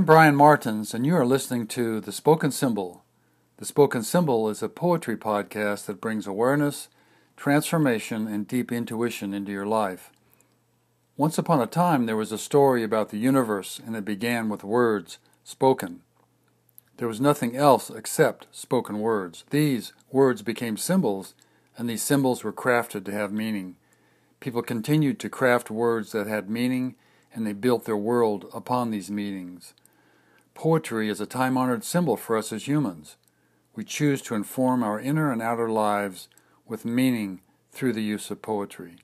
I'm Brian Martins, and you are listening to The Spoken Symbol. The Spoken Symbol is a poetry podcast that brings awareness, transformation, and deep intuition into your life. Once upon a time, there was a story about the universe, and it began with words spoken. There was nothing else except spoken words. These words became symbols, and these symbols were crafted to have meaning. People continued to craft words that had meaning, and they built their world upon these meanings. Poetry is a time honored symbol for us as humans. We choose to inform our inner and outer lives with meaning through the use of poetry.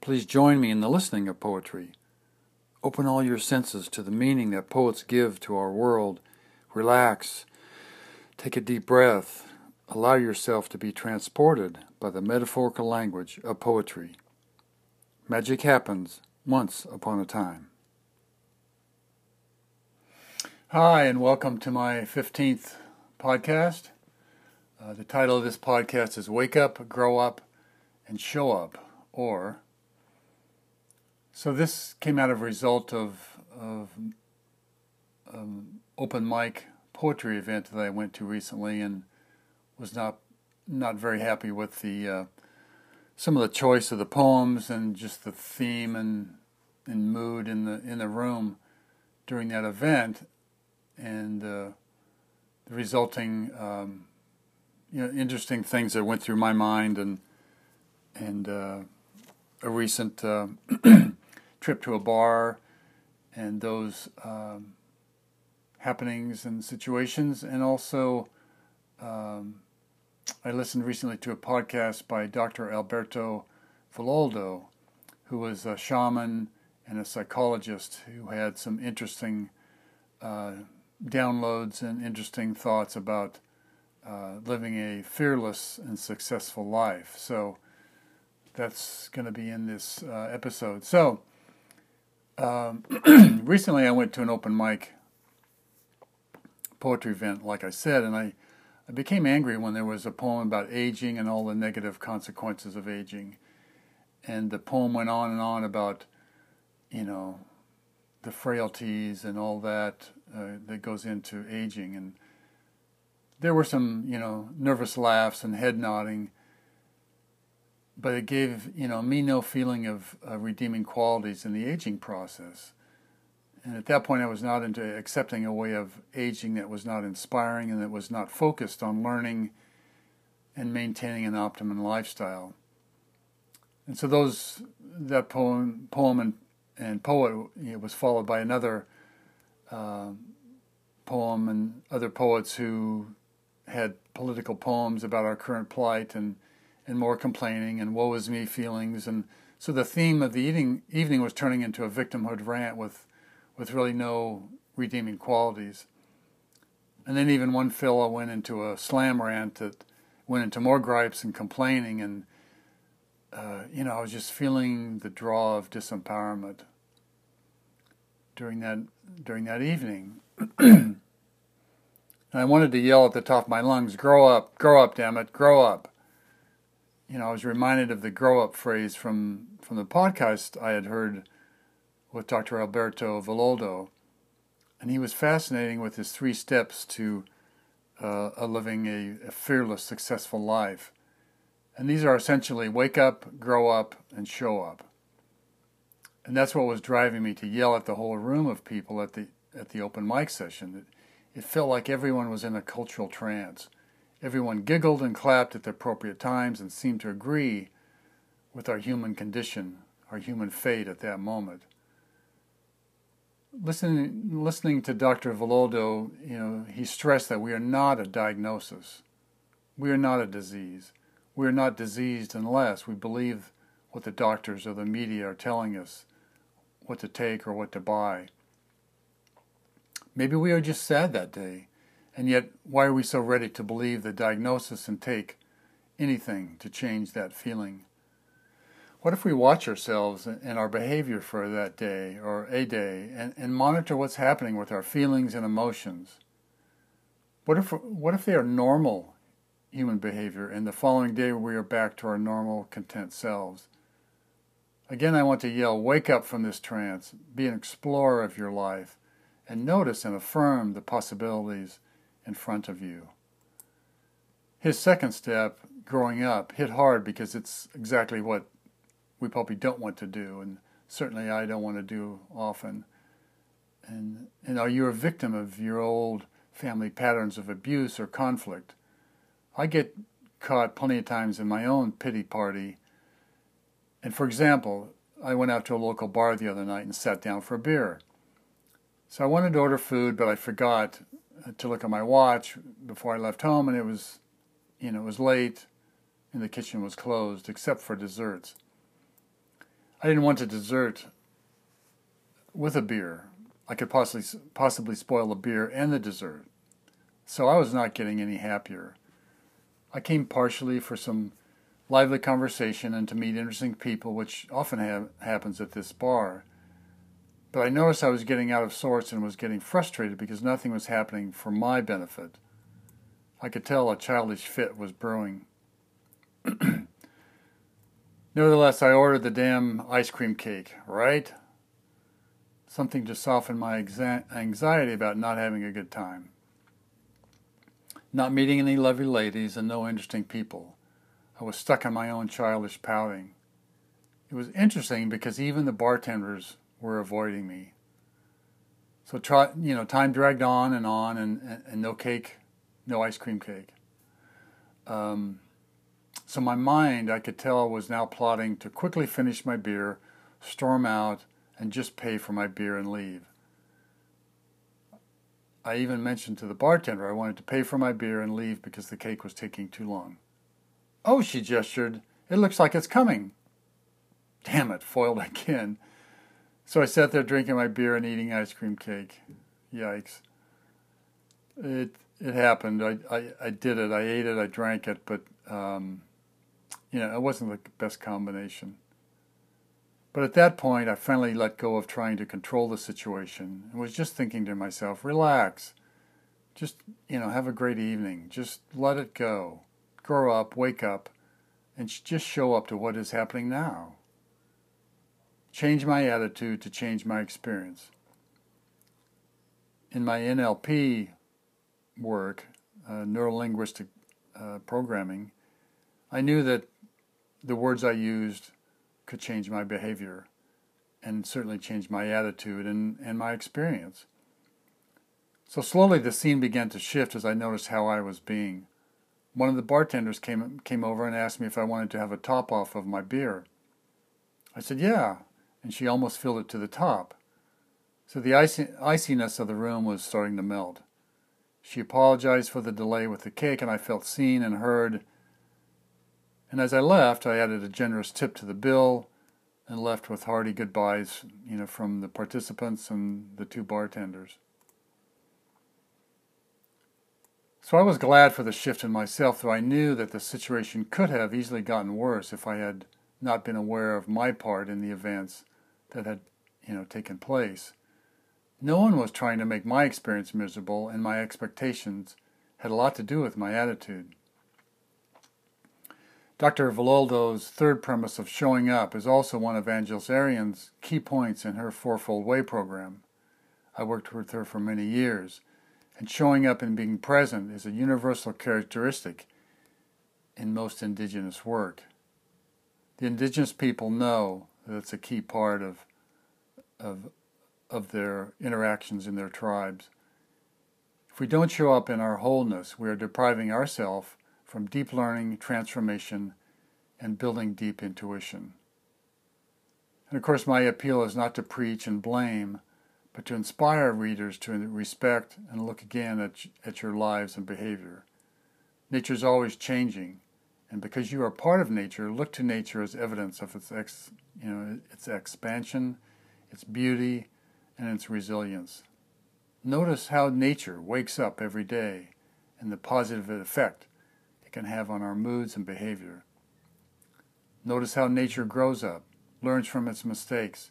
Please join me in the listening of poetry. Open all your senses to the meaning that poets give to our world. Relax. Take a deep breath. Allow yourself to be transported by the metaphorical language of poetry. Magic happens once upon a time. Hi, and welcome to my 15th podcast. Uh, the title of this podcast is Wake Up, Grow Up, and Show Up, or so this came out of a result of, of um, open mic poetry event that I went to recently and was not not very happy with the uh, some of the choice of the poems and just the theme and, and mood in the in the room during that event and uh, the resulting um, you know interesting things that went through my mind and and uh, a recent uh, trip to a bar and those um, happenings and situations and also um, I listened recently to a podcast by Dr. Alberto Villoldo who was a shaman and a psychologist who had some interesting uh, downloads and interesting thoughts about uh, living a fearless and successful life. So that's going to be in this uh, episode. So um, recently I went to an open mic poetry event, like I said, and I, I became angry when there was a poem about aging and all the negative consequences of aging. And the poem went on and on about, you know, the frailties and all that uh, that goes into aging. And there were some, you know, nervous laughs and head nodding, but it gave, you know, me no feeling of uh, redeeming qualities in the aging process. And at that point, I was not into accepting a way of aging that was not inspiring and that was not focused on learning and maintaining an optimum lifestyle. And so those that poem, poem and, and poet know, was followed by another uh, poem and other poets who had political poems about our current plight and, and more complaining and woe is me feelings. And so the theme of the evening, evening was turning into a victimhood rant with, with really no redeeming qualities. And then even one fellow went into a slam rant that went into more gripes and complaining. And, uh, you know, I was just feeling the draw of disempowerment during that during that evening. I wanted to yell at the top of my lungs, "Grow up, grow up, damn it, grow up!" You know, I was reminded of the "grow up" phrase from from the podcast I had heard with Dr. Alberto Villoldo, and he was fascinating with his three steps to uh, a living a, a fearless, successful life. And these are essentially wake up, grow up, and show up and that's what was driving me to yell at the whole room of people at the at the open mic session. It, felt like everyone was in a cultural trance. Everyone giggled and clapped at the appropriate times and seemed to agree with our human condition, our human fate at that moment. Listening, listening to Dr. Villoldo, you know, he stressed that we are not a diagnosis. We are not a disease. We are not diseased unless we believe what the doctors or the media are telling us what to take or what to buy. Maybe we are just sad that day, and yet why are we so ready to believe the diagnosis and take anything to change that feeling? What if we watch ourselves and our behavior for that day or a day and, and monitor what's happening with our feelings and emotions? What if, what if they are normal human behavior and the following day we are back to our normal, content selves? Again, I want to yell, wake up from this trance, be an explorer of your life, and notice and affirm the possibilities in front of you. His second step, growing up, hit hard because it's exactly what we probably don't want to do, and certainly I don't want to do often. And, and are you a victim of your old family patterns of abuse or conflict? I get caught plenty of times in my own pity party. And for example, I went out to a local bar the other night and sat down for a beer. So I wanted to order food, but I forgot uh, to look at my watch before I left home, and it was, you know, it was late, and the kitchen was closed except for desserts. I didn't want a dessert with a beer. I could possibly possibly spoil the beer and the dessert. So I was not getting any happier. I came partially for some lively conversation and to meet interesting people, which often have, happens at this bar. But I noticed I was getting out of sorts and was getting frustrated because nothing was happening for my benefit. I could tell a childish fit was brewing. Nevertheless, I ordered the damn ice cream cake, right? Something to soften my anxiety about not having a good time. Not meeting any lovely ladies and no interesting people. I was stuck in my own childish pouting. It was interesting because even the bartenders were avoiding me. So try, you know, time dragged on and on, and, and, and no cake, no ice cream cake. Um, so my mind, I could tell, was now plotting to quickly finish my beer, storm out, and just pay for my beer and leave. I even mentioned to the bartender I wanted to pay for my beer and leave because the cake was taking too long. Oh, she gestured. It looks like it's coming. Damn it, foiled again. So I sat there drinking my beer and eating ice cream cake. Yikes. It it happened. I, I, I did it. I ate it. I drank it. But, um, you know, it wasn't the best combination. But at that point, I finally let go of trying to control the situation and was just thinking to myself, relax. Just, you know, have a great evening. Just let it go. Grow up, wake up, and just show up to what is happening now change my attitude to change my experience. In my NLP work, uh, neurolinguistic uh, programming, I knew that the words I used could change my behavior and certainly change my attitude and, and my experience. So slowly the scene began to shift as I noticed how I was being. One of the bartenders came came over and asked me if I wanted to have a top off of my beer. I said, "Yeah, and she almost filled it to the top. So the icy, iciness of the room was starting to melt. She apologized for the delay with the cake, and I felt seen and heard. And as I left, I added a generous tip to the bill and left with hearty goodbyes, you know, from the participants and the two bartenders. So I was glad for the shift in myself, though I knew that the situation could have easily gotten worse if I had not been aware of my part in the events that had, you know, taken place. No one was trying to make my experience miserable, and my expectations had a lot to do with my attitude. Dr. Villoldo's third premise of showing up is also one of Angeles Arrien's key points in her Fourfold Way program. I worked with her for many years, and showing up and being present is a universal characteristic in most indigenous work. The indigenous people know that's a key part of of of their interactions in their tribes. If we don't show up in our wholeness, we are depriving ourselves from deep learning, transformation, and building deep intuition. And of course, my appeal is not to preach and blame, but to inspire readers to respect and look again at, at your lives and behavior. Nature is always changing, and because you are part of nature, look to nature as evidence of its ex, you know, its expansion, its beauty, and its resilience. Notice how nature wakes up every day and the positive effect it can have on our moods and behavior. Notice how nature grows up, learns from its mistakes,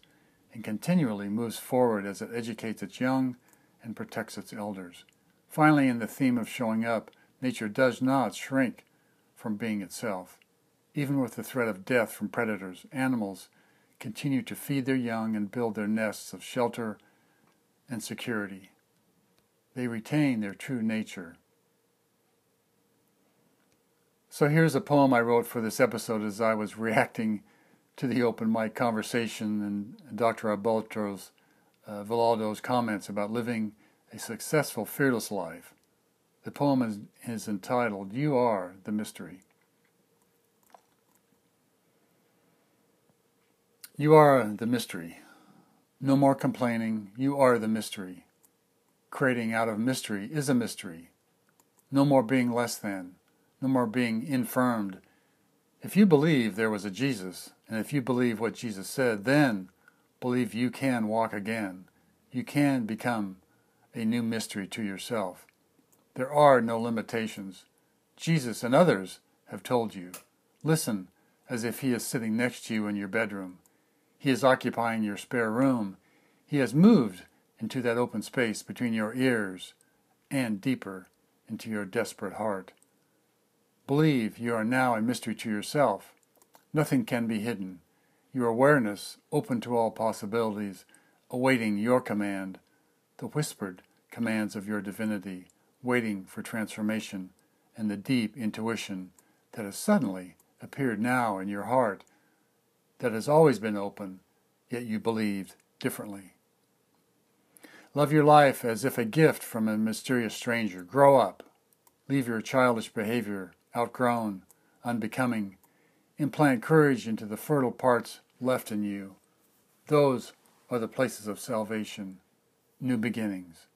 and continually moves forward as it educates its young and protects its elders. Finally, in the theme of showing up, nature does not shrink from being itself. Even with the threat of death from predators, animals continue to feed their young and build their nests of shelter and security. They retain their true nature. So here's a poem I wrote for this episode as I was reacting to the open mic conversation and Dr. Alberto's uh, comments about living a successful, fearless life. The poem is, is entitled, You Are the Mystery. You are the mystery. No more complaining. You are the mystery. Creating out of mystery is a mystery. No more being less than. No more being infirmed. If you believe there was a Jesus, and if you believe what Jesus said, then believe you can walk again. You can become a new mystery to yourself. There are no limitations. Jesus and others have told you. Listen as if he is sitting next to you in your bedroom. He is occupying your spare room. He has moved into that open space between your ears and deeper into your desperate heart. Believe you are now a mystery to yourself. Nothing can be hidden. Your awareness, open to all possibilities, awaiting your command, the whispered commands of your divinity, waiting for transformation, and the deep intuition that has suddenly appeared now in your heart that has always been open, yet you believed differently. Love your life as if a gift from a mysterious stranger. Grow up. Leave your childish behavior, outgrown, unbecoming. Implant courage into the fertile parts left in you. Those are the places of salvation, new beginnings.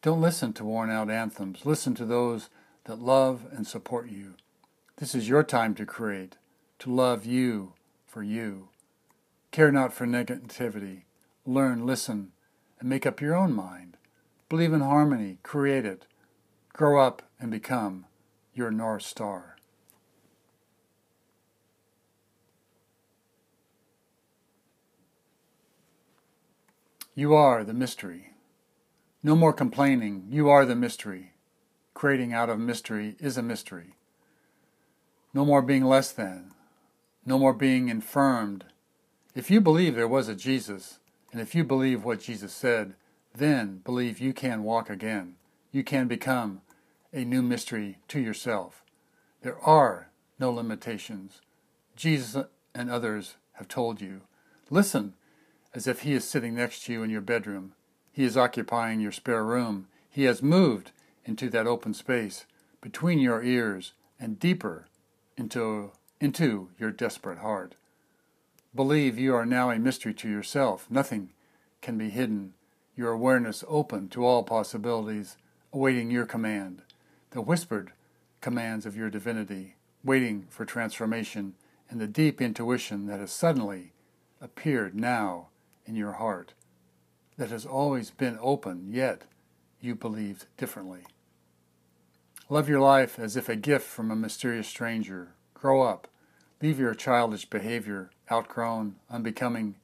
Don't listen to worn out anthems. Listen to those that love and support you. This is your time to create, to love you for you. Care not for negativity. Learn, listen, and make up your own mind. Believe in harmony, create it. Grow up and become your North Star. You are the mystery. No more complaining. You are the mystery. Creating out of mystery is a mystery. No more being less than no more being infirmed. If you believe there was a Jesus, and if you believe what Jesus said, then believe you can walk again. You can become a new mystery to yourself. There are no limitations. Jesus and others have told you. Listen as if he is sitting next to you in your bedroom. He is occupying your spare room. He has moved into that open space between your ears and deeper into into your desperate heart. Believe you are now a mystery to yourself. Nothing can be hidden. Your awareness open to all possibilities, awaiting your command. The whispered commands of your divinity, waiting for transformation and the deep intuition that has suddenly appeared now in your heart, that has always been open, yet you believed differently. Love your life as if a gift from a mysterious stranger, Grow up. Leave your childish behavior, outgrown, unbecoming.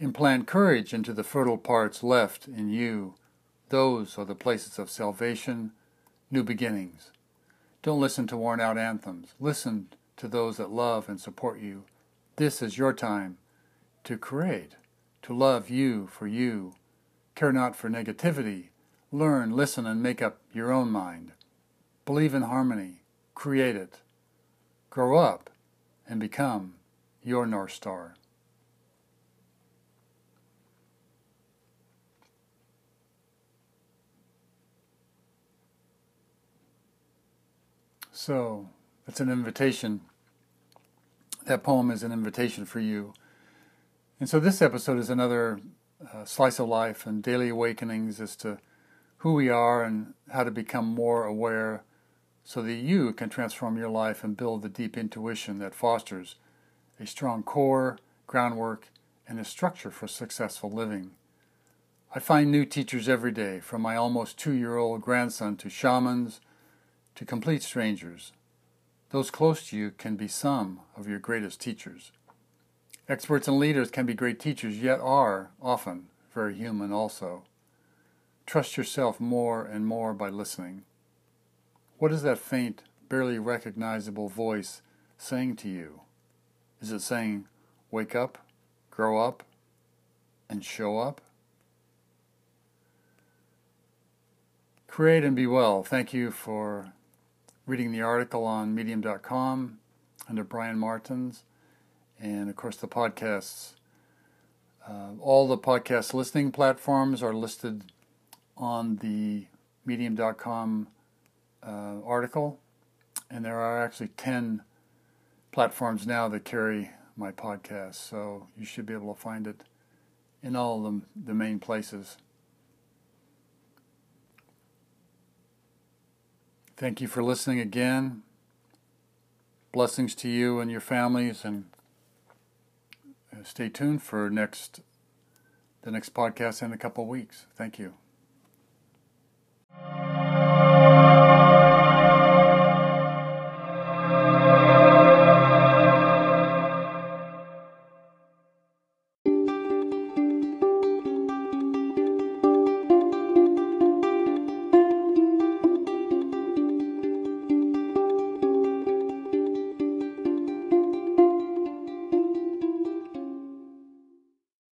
Implant courage into the fertile parts left in you. Those are the places of salvation, new beginnings. Don't listen to worn out anthems. Listen to those that love and support you. This is your time to create, to love you for you. Care not for negativity. Learn, listen, and make up your own mind. Believe in harmony. Create it grow up and become your North Star. So, that's an invitation. That poem is an invitation for you. And so, this episode is another uh, slice of life and daily awakenings as to who we are and how to become more aware so that you can transform your life and build the deep intuition that fosters a strong core, groundwork, and a structure for successful living. I find new teachers every day, from my almost two year old grandson to shamans to complete strangers. Those close to you can be some of your greatest teachers. Experts and leaders can be great teachers, yet are often very human also. Trust yourself more and more by listening. What is that faint, barely recognizable voice saying to you? Is it saying, wake up, grow up, and show up? Create and be well. Thank you for reading the article on medium.com under Brian Martins, and of course the podcasts. Uh, all the podcast listening platforms are listed on the medium.com uh, article, and there are actually 10 platforms now that carry my podcast, so you should be able to find it in all the, the main places. Thank you for listening again. Blessings to you and your families, and stay tuned for next the next podcast in a couple weeks. Thank you.